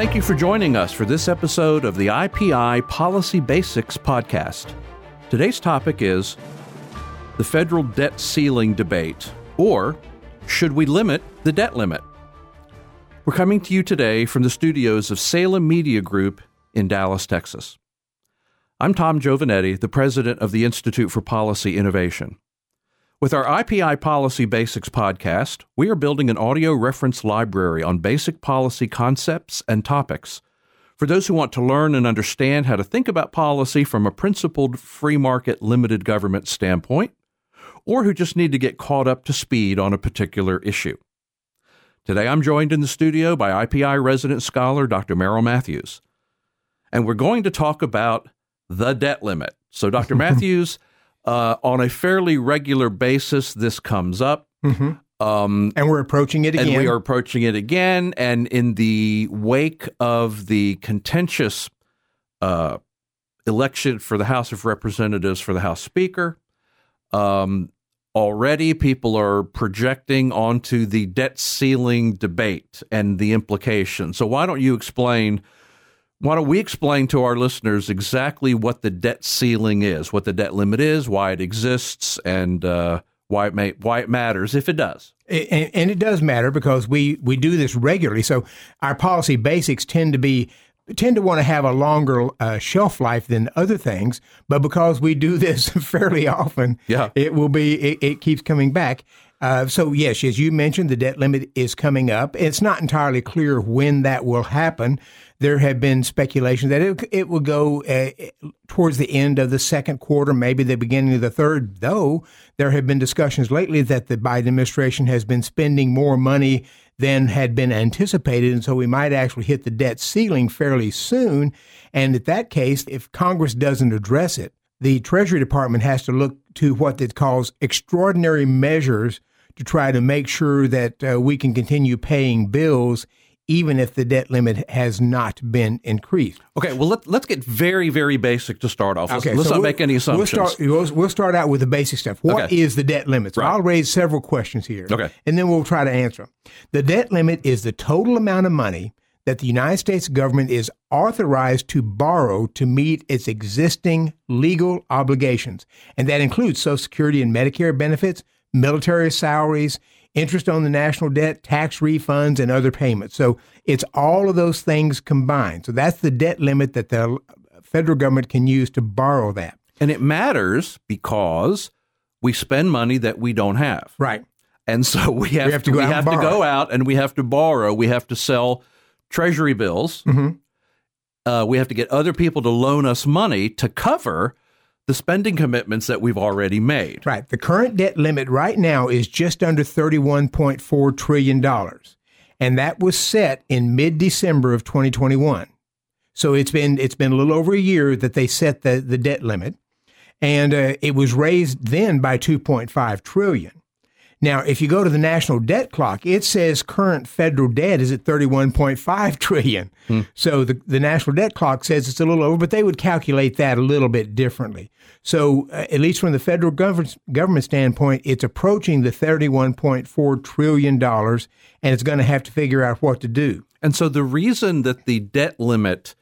Thank you for joining us for this episode of the IPI Policy Basics podcast. Today's topic is the federal debt ceiling debate, or should we limit the debt limit? We're coming to you today from the studios of Salem Media Group in Dallas, Texas. I'm Tom Giovanetti, the president of the Institute for Policy Innovation. With our IPI Policy Basics podcast, we are building an audio reference library on basic policy concepts and topics for those who want to learn and understand how to think about policy from a principled free market limited government standpoint, or who just need to get caught up to speed on a particular issue. Today I'm joined in the studio by IPI resident scholar Dr. Merrill Matthews, and we're going to talk about the debt limit. So, Dr. Matthews, uh, on a fairly regular basis, this comes up. Mm-hmm. Um, and we're approaching it again. And we are approaching it again. And in the wake of the contentious uh, election for the House of Representatives for the House Speaker, um, already people are projecting onto the debt ceiling debate and the implications. So, why don't you explain? Why don't we explain to our listeners exactly what the debt ceiling is, what the debt limit is, why it exists, and uh, why it may why it matters if it does. And, and, it does matter because we we do this regularly. So our policy basics tend to be tend to want to have a longer uh, shelf life than other things, but because we do this fairly often, yeah. it will be it, it keeps coming back. Uh, so yes, as you mentioned, the debt limit is coming up. It's not entirely clear when that will happen there have been speculation that it, it will go uh, towards the end of the second quarter, maybe the beginning of the third, though there have been discussions lately that the Biden administration has been spending more money than had been anticipated. And so we might actually hit the debt ceiling fairly soon. And at that case, if Congress doesn't address it, the Treasury Department has to look to what it calls extraordinary measures to try to make sure that uh, we can continue paying bills even if the debt limit has not been increased. Okay, well, let, us get very, very basic to start off. Let's, okay, let's so not we'll, make any assumptions. We'll start, we'll, we'll start, out with the basic stuff. What okay. is the debt limit? So right. I'll raise several questions here. Okay. And then we'll try to answer them. The debt limit is the total amount of money that the United States government is authorized to borrow to meet its existing legal obligations. And that includes Social Security and Medicare benefits, military salaries, interest on the national debt, tax refunds, and other payments. So it's all of those things combined. So that's the debt limit that the federal government can use to borrow that. And it matters because we spend money that we don't have. Right. And so we have, we have to, go, we have to go out and we have to borrow. We have to sell treasury bills. Mm-hmm. Uh, we have to get other people to loan us money to cover the spending commitments that we've already made. Right. The current debt limit right now is just under $31.4 trillion. And that was set in mid December of 2021. So it's been it's been a little over a year that they set the, the debt limit. And uh, it was raised then by 2.5 trillion. Now, if you go to the national debt clock, it says current federal debt is at 31.5 trillion. Hmm. So the, the national debt clock says it's a little over, but they would calculate that a little bit differently. So uh, at least from the federal government, government standpoint, it's approaching the 31.4 trillion dollars and it's going to have to figure out what to do. And so the reason that the debt limit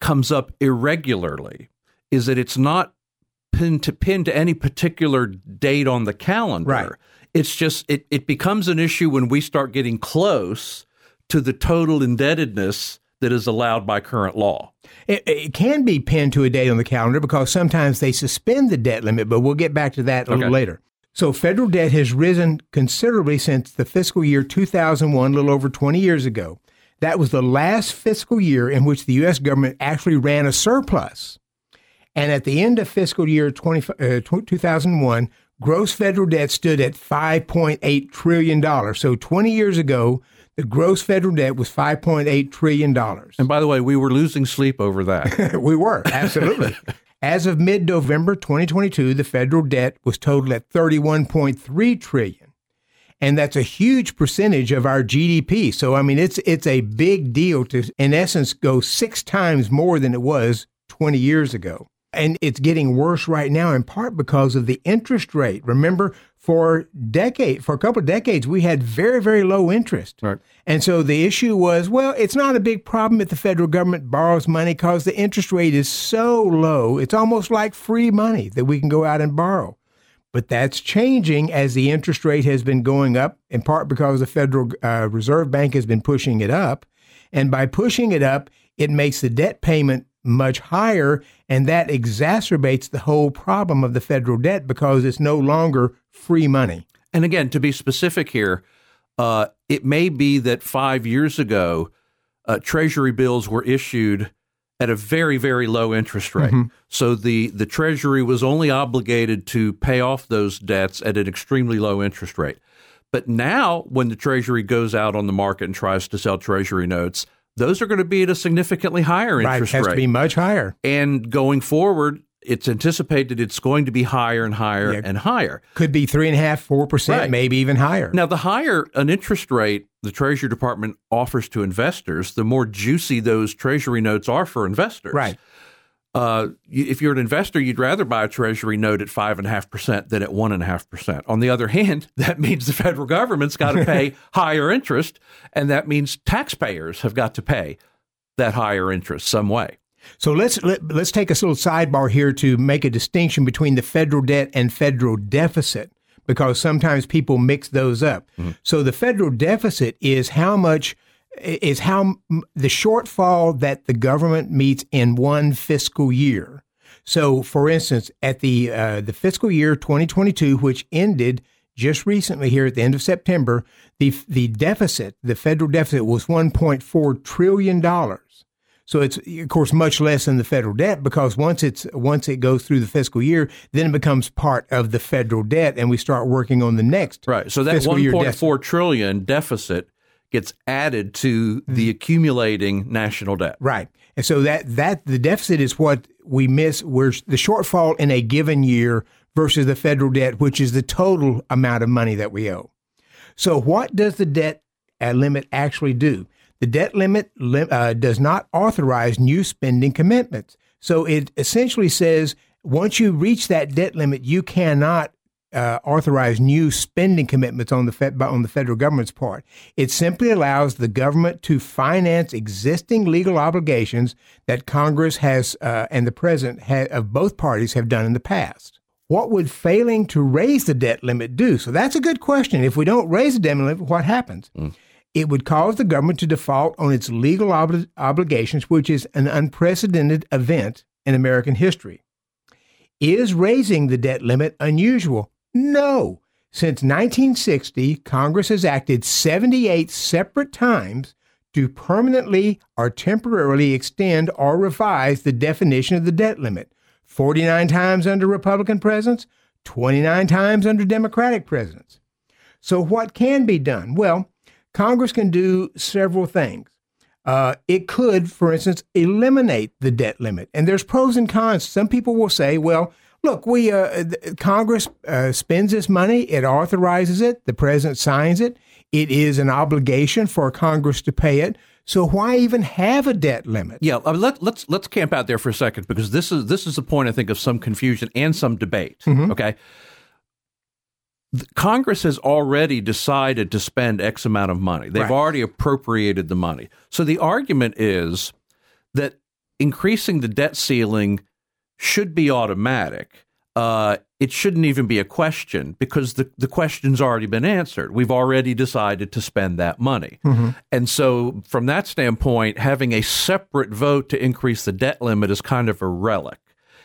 comes up irregularly is that it's not pinned to pin to any particular date on the calendar. Right. It's just it, it becomes an issue when we start getting close to the total indebtedness that is allowed by current law. It, it, can be pinned to a date on the calendar because sometimes they suspend the debt limit, but we'll get back to that a okay. little later. So federal debt has risen considerably since the fiscal year 2001, a little over 20 years ago. That was the last fiscal year in which the U.S. government actually ran a surplus. And at the end of fiscal year 20, uh, 2001, gross federal debt stood at $5.8 trillion. So 20 years ago, the gross federal debt was $5.8 trillion. And by the way, we were losing sleep over that. we were, absolutely. As of mid November 2022, the federal debt was totaled at 31.3 trillion. And that's a huge percentage of our GDP. So I mean it's it's a big deal to in essence go 6 times more than it was 20 years ago. And it's getting worse right now in part because of the interest rate. Remember, for decade for a couple of decades we had very very low interest. Right. And so the issue was, well, it's not a big problem if the federal government borrows money because the interest rate is so low. It's almost like free money that we can go out and borrow. But that's changing as the interest rate has been going up, in part because the Federal uh, Reserve Bank has been pushing it up. And by pushing it up, it makes the debt payment much higher, and that exacerbates the whole problem of the federal debt because it's no longer free money. And again, to be specific here, uh, it may be that five years ago, uh, Treasury bills were issued at a very, very low interest rate. Mm-hmm. So the, the Treasury was only obligated to pay off those debts at an extremely low interest rate. But now, when the Treasury goes out on the market and tries to sell Treasury notes, those are going to be at a significantly higher interest right, it has rate. to be much higher. And going forward, it's anticipated it's going to be higher and higher yeah. and higher. Could be three and a half, four percent, maybe even higher. Now, the higher an interest rate the Treasury Department offers to investors, the more juicy those Treasury notes are for investors. Right. Uh, if you're an investor, you'd rather buy a Treasury note at five and a half percent than at one and a half percent. On the other hand, that means the federal government's got to pay higher interest, and that means taxpayers have got to pay that higher interest some way. So let's let, us let us take a little sidebar here to make a distinction between the federal debt and federal deficit because sometimes people mix those up. Mm-hmm. So the federal deficit is how much is how the shortfall that the government meets in one fiscal year. So, for instance, at the uh, the fiscal year 2022, which ended just recently here at the end of September, the the deficit, the federal deficit, was 1.4 trillion dollars. So it's of course much less than the federal debt because once it's once it goes through the fiscal year, then it becomes part of the federal debt, and we start working on the next. Right. So that 1.4 trillion deficit gets added to the mm-hmm. accumulating national debt. Right. And so that that the deficit is what we miss where the shortfall in a given year versus the federal debt, which is the total amount of money that we owe. So what does the debt uh, limit actually do? The debt limit uh, does not authorize new spending commitments. So it essentially says once you reach that debt limit, you cannot uh, authorize new spending commitments on the Fed, on the federal government's part. It simply allows the government to finance existing legal obligations that Congress has uh, and the president ha- of both parties have done in the past. What would failing to raise the debt limit do? So that's a good question. If we don't raise the debt limit, what happens? Mm it would cause the government to default on its legal ob- obligations, which is an unprecedented event in American history. Is raising the debt limit unusual? No. Since 1960, Congress has acted 78 separate times to permanently or temporarily extend or revise the definition of the debt limit 49 times under Republican presidents, 29 times under Democratic presidents. So, what can be done? Well, Congress can do several things. Uh, it could, for instance, eliminate the debt limit. And there's pros and cons. Some people will say, well, look, we uh, Congress uh, spends this money, it authorizes it, the president signs it. It is an obligation for Congress to pay it. So why even have a debt limit? Yeah, uh, let, let's let's camp out there for a second because this is this is a point I think of some confusion and some debate. Mm-hmm. Okay, Congress has already decided to spend X amount of money. They've right. already appropriated the money. So the argument is that increasing the debt ceiling should be automatic. Uh, it shouldn't even be a question because the, the question's already been answered. We've already decided to spend that money. Mm-hmm. And so, from that standpoint, having a separate vote to increase the debt limit is kind of a relic.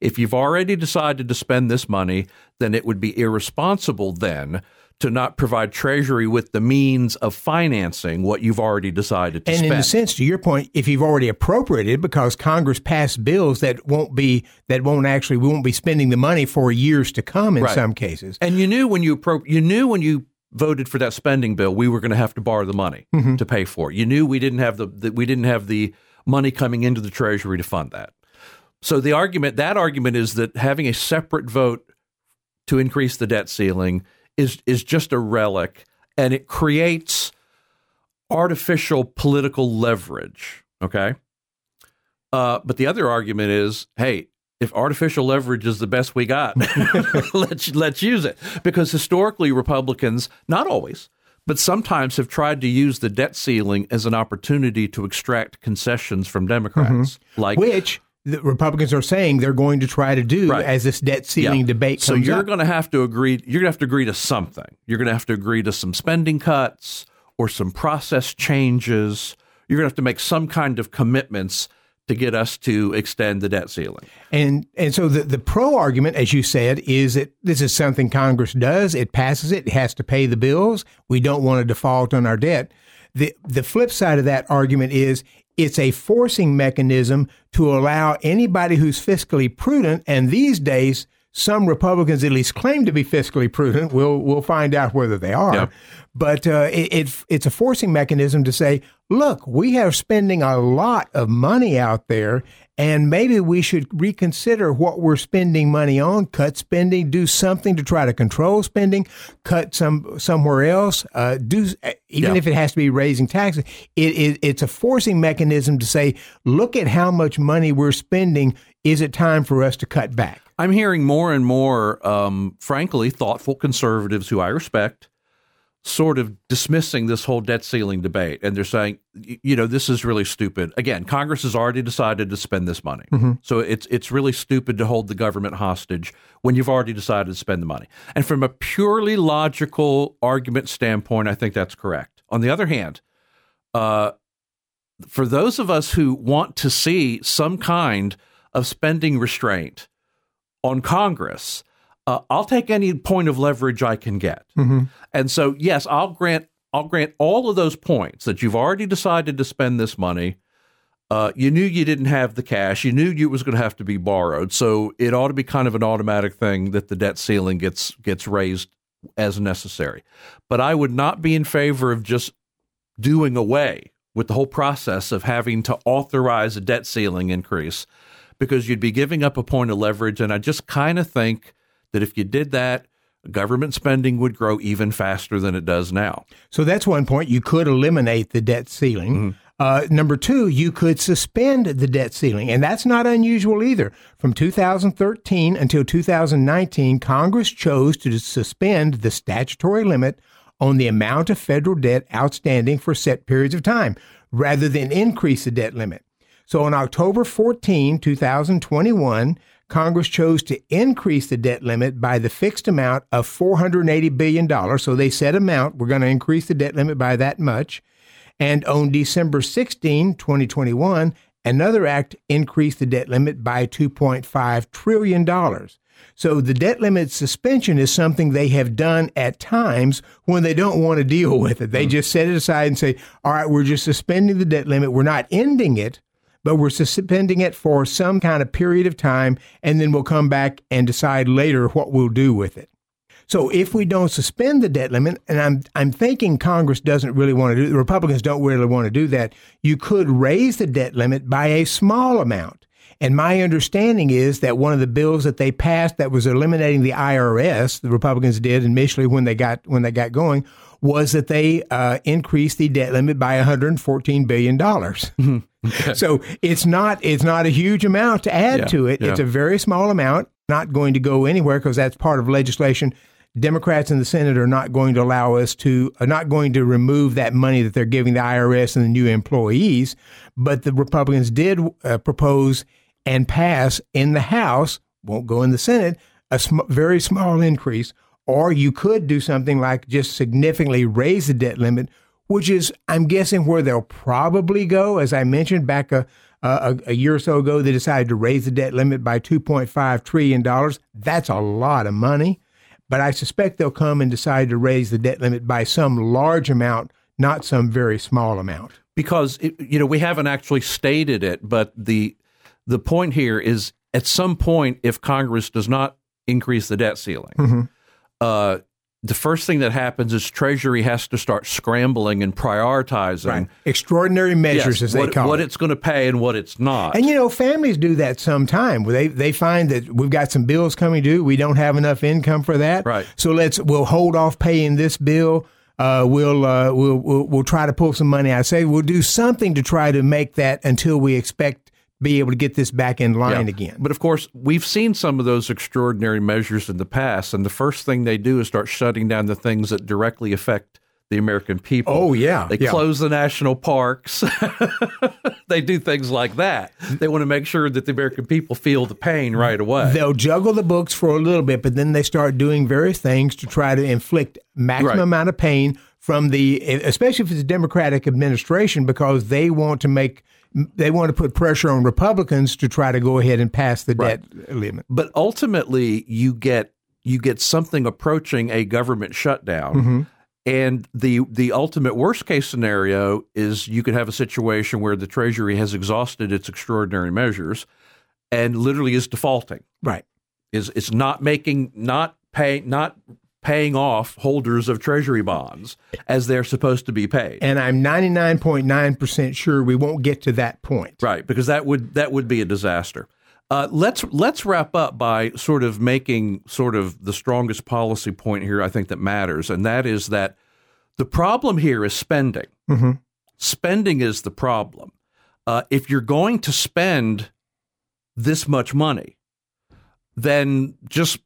If you've already decided to spend this money, then it would be irresponsible then to not provide Treasury with the means of financing what you've already decided to and spend. And in a sense, to your point, if you've already appropriated, because Congress passed bills that won't be that won't actually we won't be spending the money for years to come in right. some cases. And you knew when you appro- you knew when you voted for that spending bill, we were going to have to borrow the money mm-hmm. to pay for it. You knew we didn't have the, the we didn't have the money coming into the Treasury to fund that. So the argument, that argument is that having a separate vote to increase the debt ceiling is is just a relic, and it creates artificial political leverage. Okay. Uh, but the other argument is, hey, if artificial leverage is the best we got, let's let's use it. Because historically, Republicans, not always, but sometimes have tried to use the debt ceiling as an opportunity to extract concessions from Democrats. Mm-hmm. Like which the Republicans are saying they're going to try to do right. as this debt ceiling yeah. debate so you're going to have to agree you're going to have to agree to something you're going to have to agree to some spending cuts or some process changes you're going to have to make some kind of commitments to get us to extend the debt ceiling. And and so the, the pro argument, as you said, is that this is something Congress does. It passes it. It has to pay the bills. We don't want to default on our debt. The the flip side of that argument is it's a forcing mechanism to allow anybody who's fiscally prudent, and these days some Republicans at least claim to be fiscally prudent. We'll we'll find out whether they are. Yep. But uh, it, it, it's a forcing mechanism to say, look, we are spending a lot of money out there, and maybe we should reconsider what we're spending money on. Cut spending, do something to try to control spending, cut some somewhere else. Uh, do even if it has to be raising taxes. It, it's a forcing mechanism to say, look at how much money we're spending. Is it time for us to cut back? I'm hearing more and more, um, frankly, thoughtful conservatives who I respect sort of dismissing this whole debt ceiling debate. And they're saying, you know, this is really stupid. Again, Congress has already decided to spend this money. Mm-hmm. So it's, it's really stupid to hold the government hostage when you've already decided to spend the money. And from a purely logical argument standpoint, I think that's correct. On the other hand, uh, for those of us who want to see some kind of spending restraint, on Congress, uh, I'll take any point of leverage I can get. Mm-hmm. And so, yes, I'll grant I'll grant all of those points that you've already decided to spend this money. Uh, you knew you didn't have the cash. You knew it was going to have to be borrowed. So it ought to be kind of an automatic thing that the debt ceiling gets gets raised as necessary. But I would not be in favor of just doing away with the whole process of having to authorize a debt ceiling increase because you'd be giving up a point of leverage. And I just kind of think that if you did that, government spending would grow even faster than it does now. So that's one point. You could eliminate the debt ceiling. Mm-hmm. Uh, number two, you could suspend the debt ceiling, and that's not unusual either. From 2013 until 2019, Congress chose to suspend the statutory limit on the amount of federal debt outstanding for set periods of time rather than increase the debt limit. So on October 14, 2021, Congress chose to increase the debt limit by the fixed amount of $480 billion. So they set amount, we're going to increase the debt limit by that much. And on December 16, 2021, another act increased the debt limit by $2.5 trillion. So the debt limit suspension is something they have done at times when they don't want to deal with it. They mm-hmm. just set it aside and say, all right, we're just suspending the debt limit. We're not ending it, but we're suspending it for some kind of period of time, and then we'll come back and decide later what we'll do with it. So if we don't suspend the debt limit, and I'm I'm thinking Congress doesn't really want to do, the Republicans don't really want to do that. You could raise the debt limit by a small amount. And my understanding is that one of the bills that they passed that was eliminating the IRS, the Republicans did initially when they got when they got going, was that they uh, increased the debt limit by 114 billion dollars. Okay. So it's not it's not a huge amount to add yeah, to it. Yeah. It's a very small amount, not going to go anywhere because that's part of legislation. Democrats in the Senate are not going to allow us to are not going to remove that money that they're giving the IRS and the new employees, but the Republicans did uh, propose and pass in the House, won't go in the Senate, a sm- very small increase or you could do something like just significantly raise the debt limit, which is, I'm guessing, where they'll probably go. As I mentioned back a, a, a year or so ago, they decided to raise the debt limit by $2.5 trillion. That's a lot of money. But I suspect they'll come and decide to raise the debt limit by some large amount, not some very small amount. Because, it, you know, we haven't actually stated it, but the the point here is at some point, if Congress does not increase the debt ceiling, mm-hmm uh, the first thing that happens is Treasury has to start scrambling and prioritizing right. extraordinary measures, yes, as they what, call what it. It's going to pay and what it's not. And you know, families do that sometime. They they find that we've got some bills coming due. We don't have enough income for that. Right. So let's we'll hold off paying this bill. Uh, we'll, uh, we'll we'll we'll try to pull some money out. Say we'll do something to try to make that until we expect be able to get this back in line Yeah. again. But of course, we've seen some of those extraordinary measures in the past, and the first thing they do is start shutting down the things that directly affect the American people. Oh, yeah, They yeah. close the national parks. they do things like that. They want to make sure that the American people feel the pain right away. They'll juggle the books for a little bit, but then they start doing various things to try to inflict maximum Right. amount of pain from the, especially if it's a Democratic administration, because they want to make, they want to put pressure on Republicans to try to go ahead and pass the debt limit. but ultimately you get you get something approaching a government shutdown Mm-hmm. and the the ultimate worst case scenario is you could have a situation where the treasury has exhausted its extraordinary measures and literally is defaulting Right. is it's not making not paying not paying off holders of treasury bonds as they're supposed to be paid And I'm 99.9% sure we won't get to that point. Right, because that would that would be a disaster. Uh, let's let's wrap up by sort of making sort of the strongest policy point here. I think that matters, and that is that the problem here is spending. Spending is the problem. Uh, if you're going to spend this much money, then just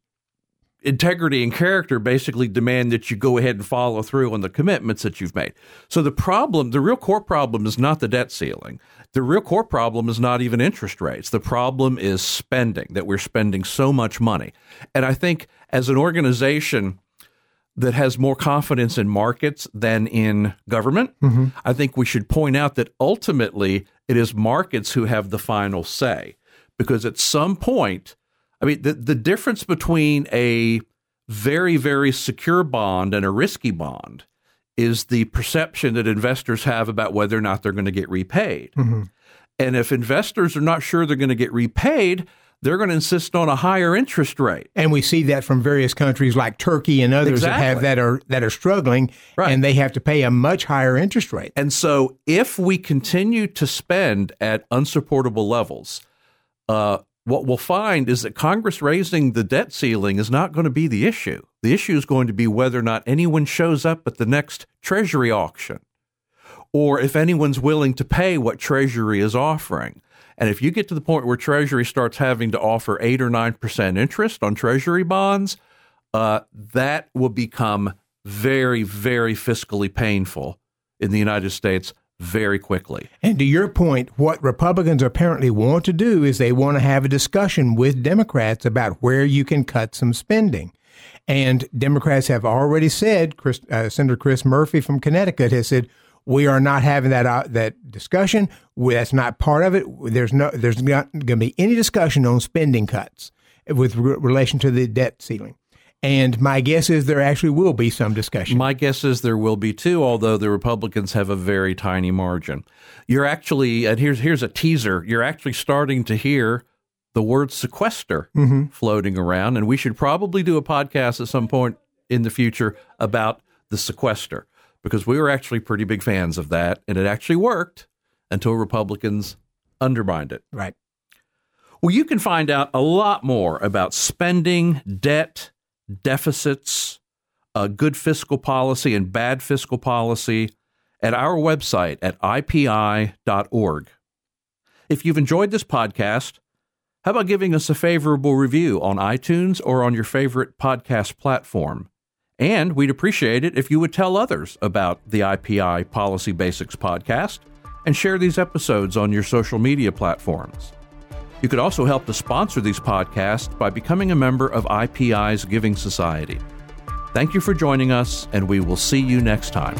integrity and character basically demand that you go ahead and follow through on the commitments that you've made. So the problem, the real core problem is not the debt ceiling. The real core problem is not even interest rates. The problem is spending, that we're spending so much money. And I think as an organization that has more confidence in markets than in government, mm-hmm. I think we should point out that ultimately it is markets who have the final say. Because at some point, I mean, the, the difference between a very, very secure bond and a risky bond is the perception that investors have about whether or not they're going to get repaid. And if investors are not sure they're going to get repaid, they're going to insist on a higher interest rate. And we see that from various countries like Turkey and others that have that are that are struggling, Right. and they have to pay a much higher interest rate. And so, if we continue to spend at unsupportable levels, uh, what we'll find is that Congress raising the debt ceiling is not going to be the issue. The issue is going to be whether or not anyone shows up at the next Treasury auction or if anyone's willing to pay what Treasury is offering. And if you get to the point where Treasury starts having to offer 8 or 9% interest on Treasury bonds, uh, that will become very, very fiscally painful in the United States very quickly. And to your point, what Republicans apparently want to do is they want to have a discussion with Democrats about where you can cut some spending. And Democrats have already said, Chris, uh, Senator Chris Murphy from Connecticut has said, we are not having that uh, that discussion. That's not part of it. There's no there's not going to be any discussion on spending cuts with re- relation to the debt ceiling. And my guess is there actually will be some discussion. My guess is there will be too, although the Republicans have a very tiny margin. You're actually, and here's here's a teaser. You're actually starting to hear the word sequester mm-hmm. floating around, and we should probably do a podcast at some point in the future about the sequester because we were actually pretty big fans of that, and it actually worked until Republicans undermined it. right. Well, you can find out a lot more about spending, debt, deficits, uh, good fiscal policy, and bad fiscal policy at our website at ipi.org. If you've enjoyed this podcast, how about giving us a favorable review on iTunes or on your favorite podcast platform? And we'd appreciate it if you would tell others about the IPI Policy Basics podcast and share these episodes on your social media platforms. You could also help to sponsor these podcasts by becoming a member of IPI's Giving Society. Thank you for joining us, and we will see you next time.